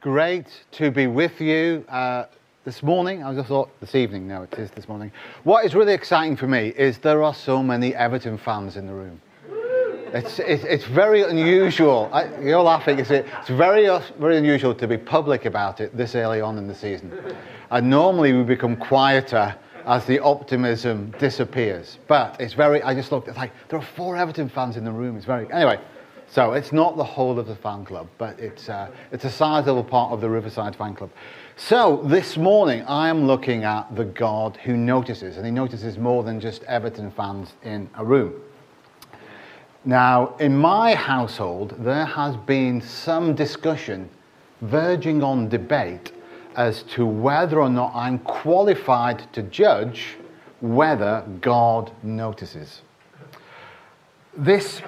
Great to be with you uh, this morning. I just thought this evening, no, it is this morning. What is really exciting for me is there are so many Everton fans in the room. It's, it's, it's very unusual. I, you're laughing. It's, it's very, very unusual to be public about it this early on in the season. And normally we become quieter as the optimism disappears. But it's very, I just looked, it's like, there are four Everton fans in the room. It's very, anyway, so it's not the whole of the fan club, but it's, uh, it's a sizable part of the Riverside fan club. So this morning I am looking at the God who notices, and he notices more than just Everton fans in a room. Now, in my household, there has been some discussion verging on debate as to whether or not I'm qualified to judge whether God notices. This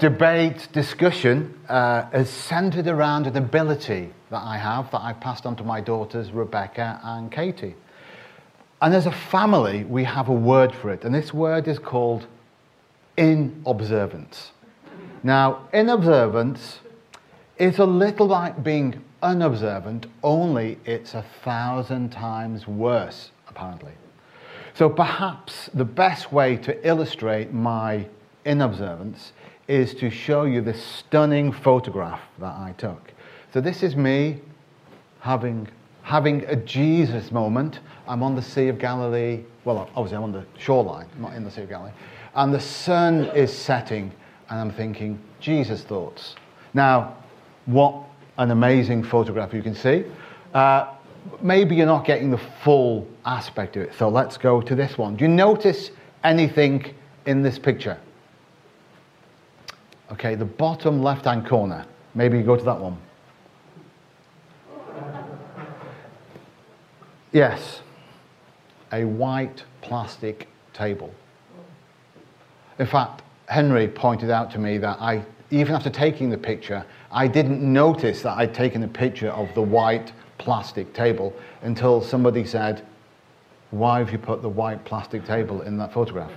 debate, discussion uh, is centered around an ability that I have that I've passed on to my daughters, Rebecca and Katie. And as a family, we have a word for it, and this word is called in observance. Now, in observance is a little like being unobservant, only it's a thousand times worse, apparently. So perhaps the best way to illustrate my inobservance is to show you this stunning photograph that I took. So this is me having, having a Jesus moment. I'm on the Sea of Galilee. Well, obviously I'm on the shoreline, not in the Sea of Galilee. And the sun is setting, and I'm thinking, Jesus thoughts. Now, what an amazing photograph you can see. Uh, maybe you're not getting the full aspect of it. So let's go to this one. Do you notice anything in this picture? Okay, the bottom left hand corner. Maybe you go to that one. Yes, a white plastic table. In fact, Henry pointed out to me that I, even after taking the picture, I didn't notice that I'd taken a picture of the white plastic table until somebody said, Why have you put the white plastic table in that photograph?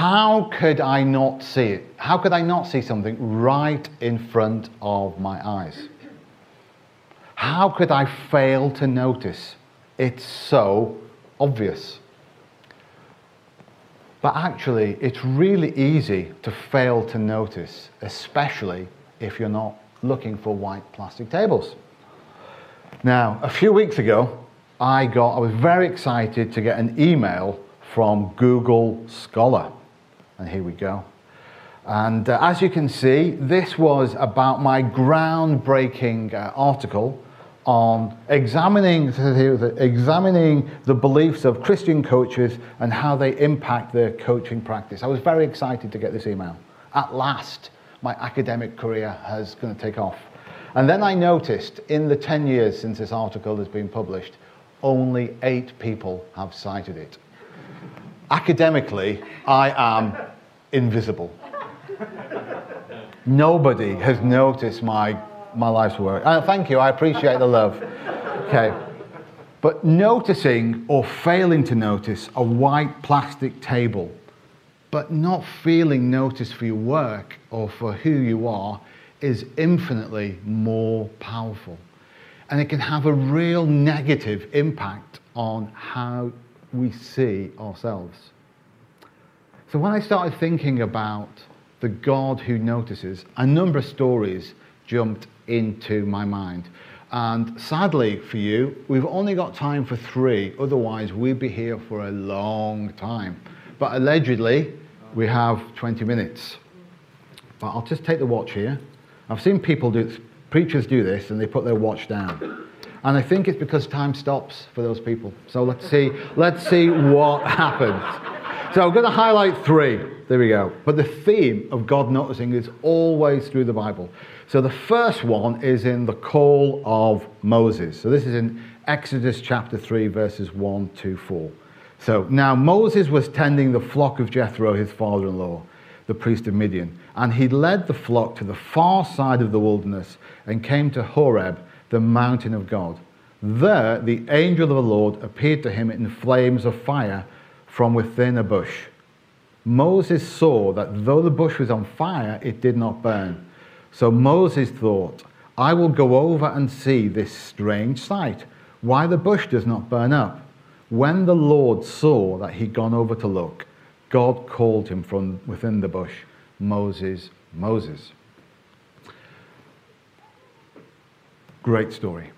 How could I not see it? How could I not see something right in front of my eyes? How could I fail to notice? It's so obvious. But actually, it's really easy to fail to notice, especially if you're not looking for white plastic tables. Now, a few weeks ago, I got, I was very excited to get an email from Google Scholar. And here we go. And uh, as you can see, this was about my groundbreaking uh, article on examining, examining the beliefs of Christian coaches and how they impact their coaching practice. I was very excited to get this email. At last, my academic career has going to take off. And then I noticed in the 10 years since this article has been published, only eight people have cited it. Academically, I am invisible. Nobody has noticed my my life's work. Uh, thank you, I appreciate the love. Okay. But noticing or failing to notice a white plastic table, but not feeling noticed for your work or for who you are, is infinitely more powerful. And it can have a real negative impact on how we see ourselves. So when I started thinking about the God who notices, a number of stories jumped into my mind. And sadly for you, we've only got time for three, otherwise, we'd be here for a long time. But allegedly, we have 20 minutes. But I'll just take the watch here. I've seen people do, preachers do this, and they put their watch down. And I think it's because time stops for those people. So let's see, let's see what happens. So I'm going to highlight three. There we go. But the theme of God noticing is always through the Bible. So the first one is in the call of Moses. So this is in Exodus chapter 3, verses 1 to 4. So now Moses was tending the flock of Jethro, his father in law, the priest of Midian, and he led the flock to the far side of the wilderness and came to Horeb, the mountain of God. There the angel of the Lord appeared to him in flames of fire from within a bush. Moses saw that though the bush was on fire, it did not burn. So Moses thought, I will go over and see this strange sight, why the bush does not burn up. When the Lord saw that he'd gone over to look, God called him from within the bush, Moses, Moses. Great story.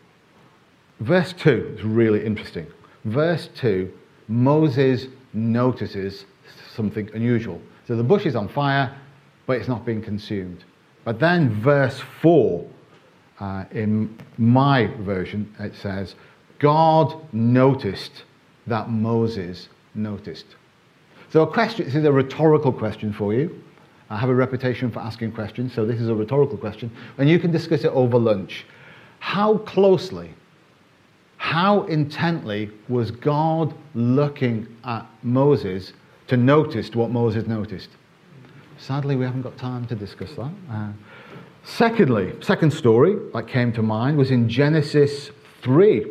Verse 2 is really interesting. Verse 2, Moses notices something unusual. So the bush is on fire, but it's not being consumed. But then, verse 4, uh, in my version, it says, God noticed that Moses noticed. So, a question, this is a rhetorical question for you. I have a reputation for asking questions, so this is a rhetorical question. And you can discuss it over lunch. How closely, how intently was God looking at Moses to notice what Moses noticed? Sadly, we haven't got time to discuss that. Uh, secondly, second story that came to mind was in Genesis 3.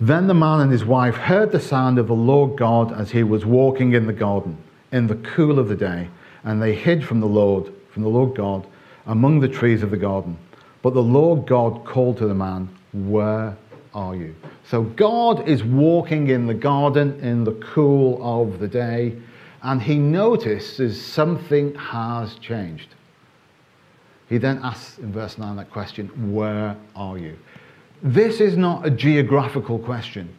Then the man and his wife heard the sound of the Lord God as he was walking in the garden in the cool of the day, and they hid from the Lord, from the Lord God, among the trees of the garden. But the Lord God called to the man, Where are you? So God is walking in the garden in the cool of the day and he notices something has changed. He then asks in verse 9 that question, Where are you? This is not a geographical question,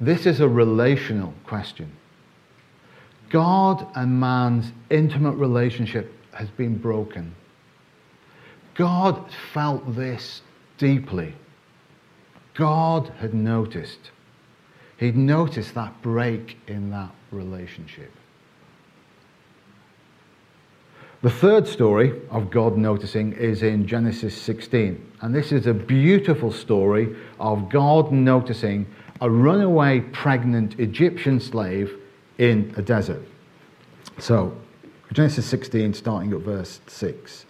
this is a relational question. God and man's intimate relationship has been broken. God felt this deeply. God had noticed. He'd noticed that break in that relationship. The third story of God noticing is in Genesis 16. And this is a beautiful story of God noticing a runaway pregnant Egyptian slave in a desert. So, Genesis 16, starting at verse 6.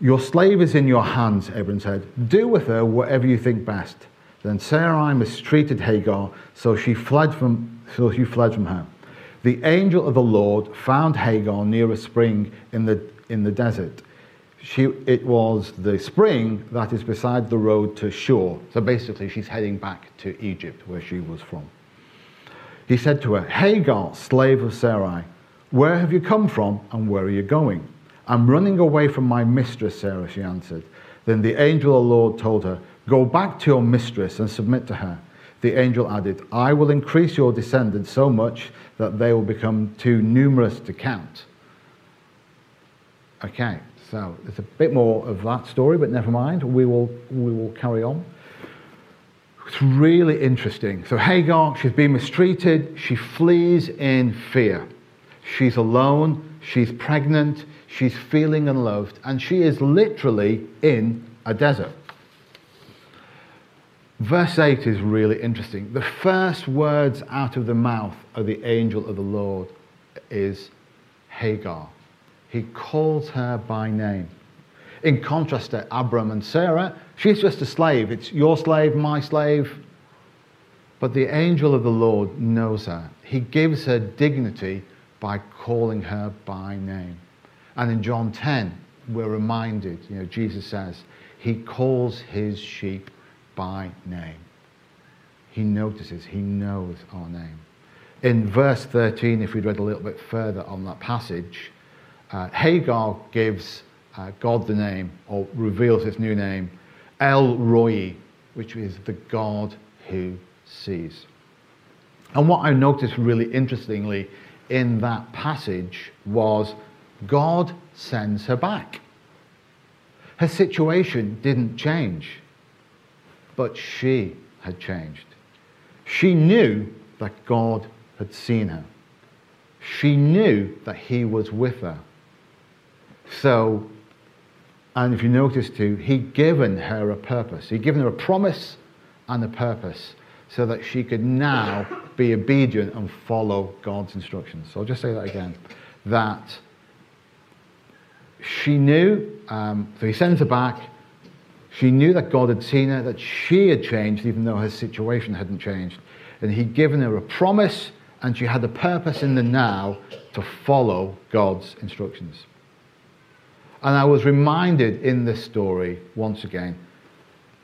Your slave is in your hands, Abram said. Do with her whatever you think best. Then Sarai mistreated Hagar, so she fled from, so she fled from her the angel of the Lord found Hagar near a spring in the, in the desert. She, it was the spring that is beside the road to Shur. So basically, she's heading back to Egypt, where she was from. He said to her, Hagar, slave of Sarai, where have you come from and where are you going? I'm running away from my mistress, Sarah, she answered. Then the angel of the Lord told her, Go back to your mistress and submit to her. The angel added, I will increase your descendants so much that they will become too numerous to count. Okay, so there's a bit more of that story, but never mind. We will, we will carry on. It's really interesting. So Hagar, she's been mistreated. She flees in fear. She's alone. She's pregnant. She's feeling unloved. And she is literally in a desert. Verse 8 is really interesting. The first words out of the mouth of the angel of the Lord is Hagar. He calls her by name. In contrast to Abram and Sarah, she's just a slave. It's your slave, my slave. But the angel of the Lord knows her. He gives her dignity by calling her by name. And in John 10, we're reminded, you know, Jesus says, He calls His sheep by name. He notices, he knows our name. In verse 13, if we'd read a little bit further on that passage, uh, Hagar gives uh, God the name, or reveals his new name, El Roi, which is the God who sees. And what I noticed really interestingly in that passage was God sends her back. Her situation didn't change. But she had changed. She knew that God had seen her. She knew that He was with her. So, and if you notice too, He'd given her a purpose. He'd given her a promise and a purpose so that she could now be obedient and follow God's instructions. So I'll just say that again. That she knew, um, so He sends her back she knew that God had seen her, that she had changed, even though her situation hadn't changed. And He'd given her a promise, and she had a purpose in the now to follow God's instructions. And I was reminded in this story, once again,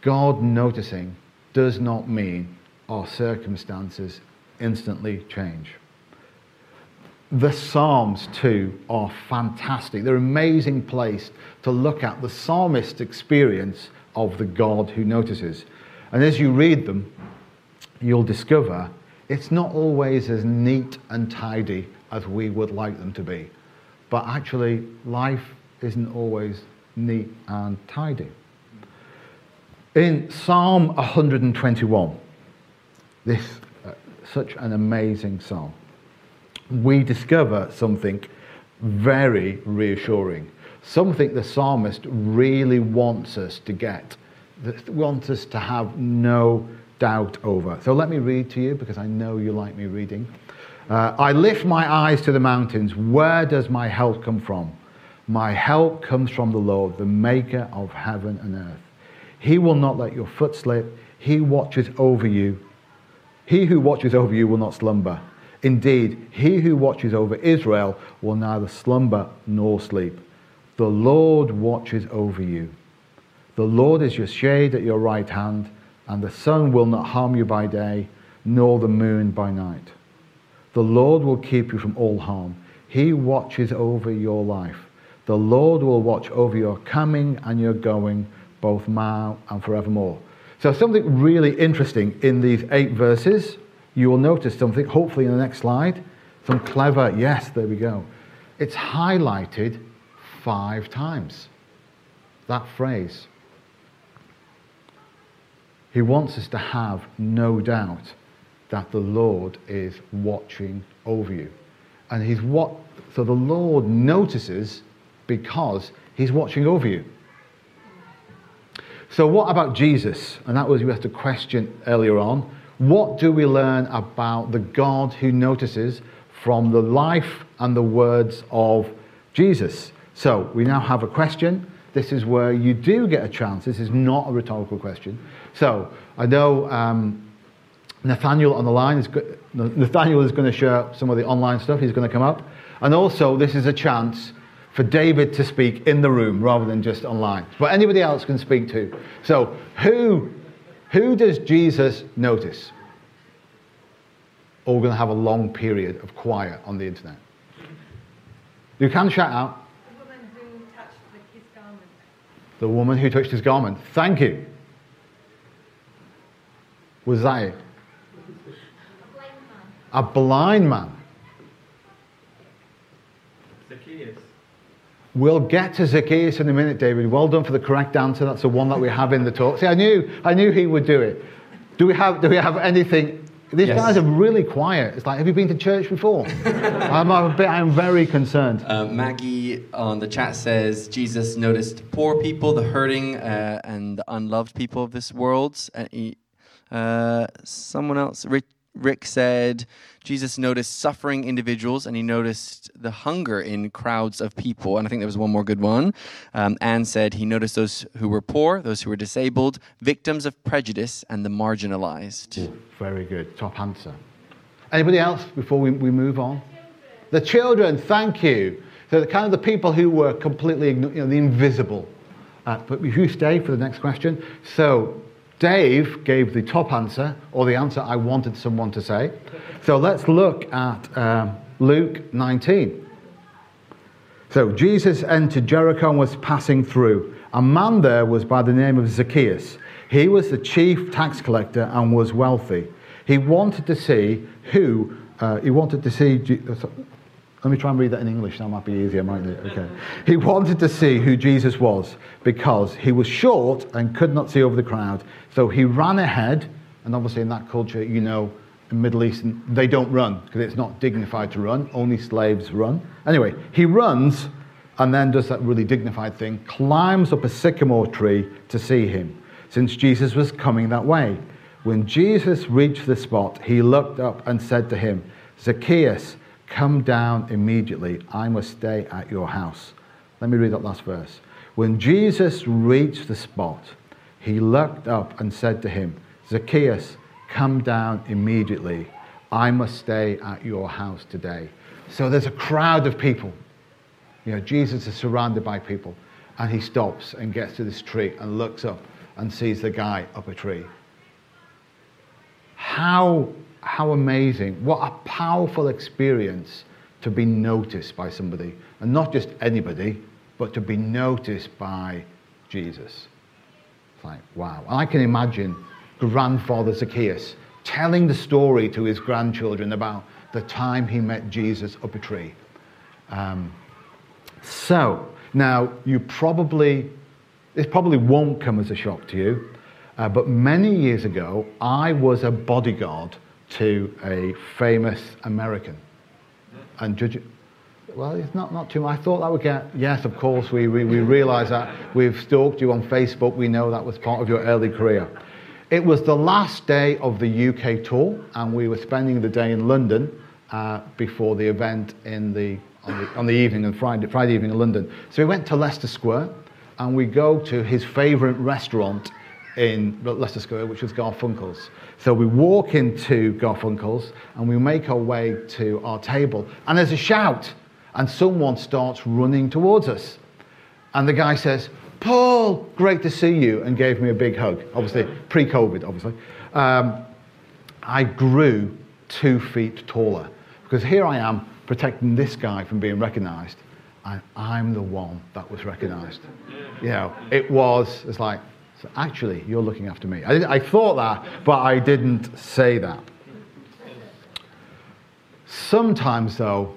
God noticing does not mean our circumstances instantly change. The Psalms, too, are fantastic. They're an amazing place to look at the psalmist's experience of the God who notices. And as you read them, you'll discover it's not always as neat and tidy as we would like them to be. But actually, life isn't always neat and tidy. In Psalm 121, this uh, such an amazing psalm, we discover something very reassuring, something the psalmist really wants us to get, wants us to have no doubt over. So let me read to you because I know you like me reading. Uh, I lift my eyes to the mountains. Where does my help come from? My help comes from the Lord, the maker of heaven and earth. He will not let your foot slip. He watches over you. He who watches over you will not slumber. Indeed, he who watches over Israel will neither slumber nor sleep. The Lord watches over you. The Lord is your shade at your right hand, and the sun will not harm you by day, nor the moon by night. The Lord will keep you from all harm. He watches over your life. The Lord will watch over your coming and your going, both now and forevermore. So, something really interesting in these eight verses. You will notice something, hopefully, in the next slide. Some clever, yes, there we go. It's highlighted five times. That phrase. He wants us to have no doubt that the Lord is watching over you. And he's what so the Lord notices because he's watching over you. So what about Jesus? And that was we asked a question earlier on. What do we learn about the God who notices from the life and the words of Jesus? So we now have a question. This is where you do get a chance. This is not a rhetorical question. So I know um, Nathaniel on the line is Nathaniel is going to share some of the online stuff. He's going to come up, and also this is a chance for David to speak in the room rather than just online. But anybody else can speak too. So who who does Jesus notice? Or we're going to have a long period of quiet on the internet. You can shout out. The woman who touched his garment. The woman who touched his garment. Thank you. Was that it? A blind man. A blind man. Zacchaeus. We'll get to Zacchaeus in a minute, David. Well done for the correct answer. That's the one that we have in the talk. See, I knew, I knew he would do it. Do we have, do we have anything? These Yes. guys are really quiet. It's like, have you been to church before? I'm, a bit, I'm very concerned. Uh, Maggie on the chat says Jesus noticed poor people, the hurting, uh, and the unloved people of this world. And he, uh, someone else, Rick, Rick said Jesus noticed suffering individuals and he noticed the hunger in crowds of people. And I think there was one more good one. Um, Anne said he noticed those who were poor, those who were disabled, victims of prejudice, and the marginalized. Very good. Top answer. Anybody else before we, we move on? The children, thank you. So the kind of the people who were completely, you know, the invisible. Uh, but if you stay for the next question. So Dave gave the top answer, or the answer I wanted someone to say. So let's look at um, Luke 19. So Jesus entered Jericho and was passing through. A man there was by the name of Zacchaeus. He was the chief tax collector and was wealthy. He wanted to see who, uh, he wanted to see, uh, let me try and read that in English, that might be easier, mightn't it? Okay. He wanted to see who Jesus was because he was short and could not see over the crowd. So he ran ahead, and obviously in that culture, you know, in Middle East, they don't run because it's not dignified to run. Only slaves run. Anyway, he runs and then does that really dignified thing, climbs up a sycamore tree to see him, since Jesus was coming that way. When Jesus reached the spot, he looked up and said to him, Zacchaeus, come down immediately. I must stay at your house. Let me read that last verse. When Jesus reached the spot, he looked up and said to him, Zacchaeus, come down immediately. I must stay at your house today. So there's a crowd of people. You know, Jesus is surrounded by people. And he stops and gets to this tree and looks up and sees the guy up a tree. How, how amazing. What a powerful experience to be noticed by somebody. And not just anybody, but to be noticed by Jesus. It's like, wow. I can imagine grandfather Zacchaeus telling the story to his grandchildren about the time he met Jesus up a tree. Um, so, now you probably, this probably won't come as a shock to you, uh, but many years ago, I was a bodyguard to a famous American. And judge, well, it's not, not too much. I thought that would get, yes, of course, we, we, we realise that. We've stalked you on Facebook. We know that was part of your early career. It was the last day of the UK tour, and we were spending the day in London uh, before the event in the, on, the, on the evening, and Friday, Friday evening in London. So we went to Leicester Square, and we go to his favourite restaurant in Leicester Square, which was Garfunkel's. So we walk into Garfunkel's, and we make our way to our table, and there's a shout and someone starts running towards us. And the guy says, Paul, great to see you, and gave me a big hug. Obviously, pre COVID, obviously. Um, I grew two feet taller because here I am protecting this guy from being recognized, and I'm the one that was recognized. You know, it was, it's like, so actually, you're looking after me. I, I thought that, but I didn't say that. Sometimes, though,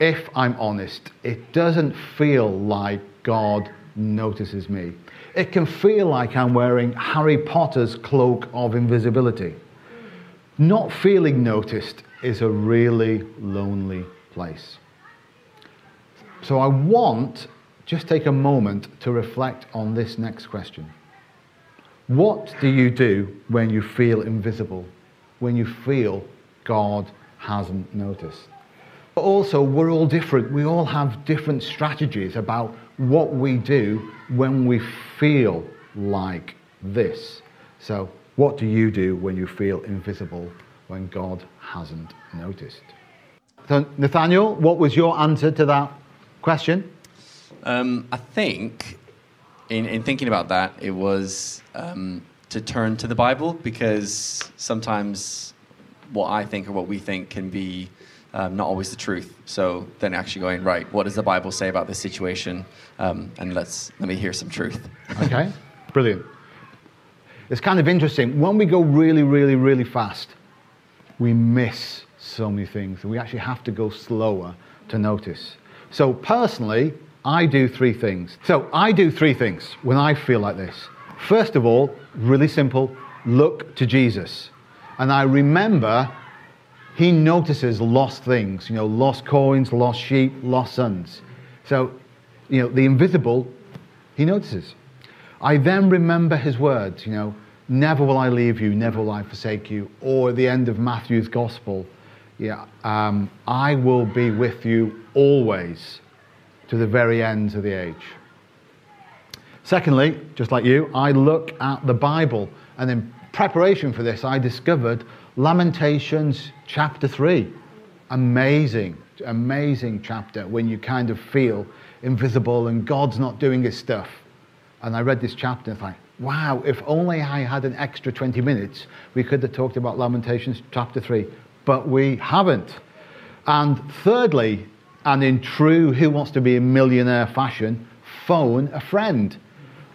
if I'm honest, it doesn't feel like God notices me. It can feel like I'm wearing Harry Potter's cloak of invisibility. Not feeling noticed is a really lonely place. So I want just take a moment to reflect on this next question. What do you do when you feel invisible? When you feel God hasn't noticed? But also, we're all different. We all have different strategies about what we do when we feel like this. So, what do you do when you feel invisible, when God hasn't noticed? So, Nathaniel, what was your answer to that question? Um, I think, in, in thinking about that, it was um, to turn to the Bible because sometimes what I think or what we think can be um, not always the truth. So then actually going right, what does the Bible say about this situation? Um, and let's let me hear some truth. okay, brilliant. It's kind of interesting when we go really, really, really fast, we miss so many things, and we actually have to go slower to notice. So personally, I do three things. So I do three things when I feel like this. First of all, really simple, look to Jesus. And I remember he notices lost things, you know, lost coins, lost sheep, lost sons. So, you know, the invisible, he notices. I then remember his words, you know, never will I leave you, never will I forsake you. Or at the end of Matthew's gospel, yeah, um, I will be with you always to the very ends of the age. Secondly, just like you, I look at the Bible, and in preparation for this, I discovered Lamentations chapter 3. Amazing, amazing chapter when you kind of feel invisible and God's not doing his stuff. And I read this chapter and thought, wow, if only I had an extra 20 minutes, we could have talked about Lamentations chapter 3. But we haven't. And thirdly, and in true Who Wants to Be a Millionaire fashion, phone a friend.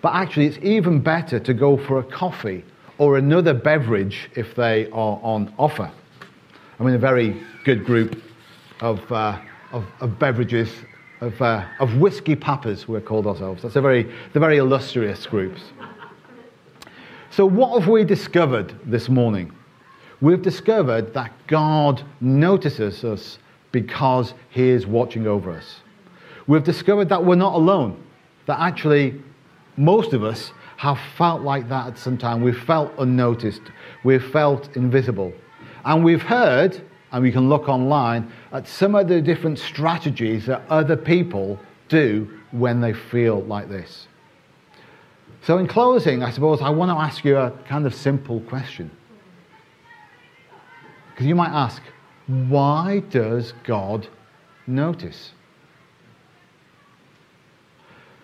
But actually, it's even better to go for a coffee or another beverage if they are on offer. I'm in a very good group of, uh, of, of, beverages, of, uh, of whiskey pappers, we're called ourselves. That's a very, the very illustrious groups. So, what have we discovered this morning? We've discovered that God notices us because He is watching over us. We've discovered that we're not alone, that actually most of us have felt like that at some time. We've felt unnoticed. We've felt invisible. And we've heard, and we can look online, at some of the different strategies that other people do when they feel like this. So, in closing, I suppose I want to ask you a kind of simple question. Because you might ask, why does God notice?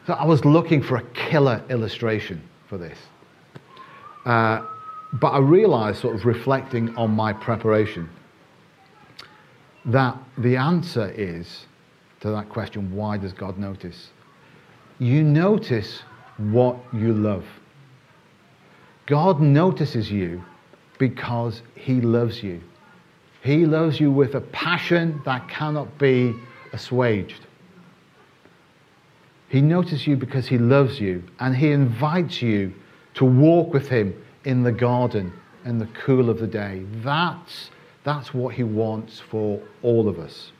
So I was looking for a killer illustration for this. Uh, but I realized, sort of reflecting on my preparation, that the answer is to that question why does God notice? You notice what you love. God notices you because He loves you. He loves you with a passion that cannot be assuaged. He notices you because He loves you and He invites you to walk with Him in the garden in the cool of the day. That's, that's what He wants for all of us.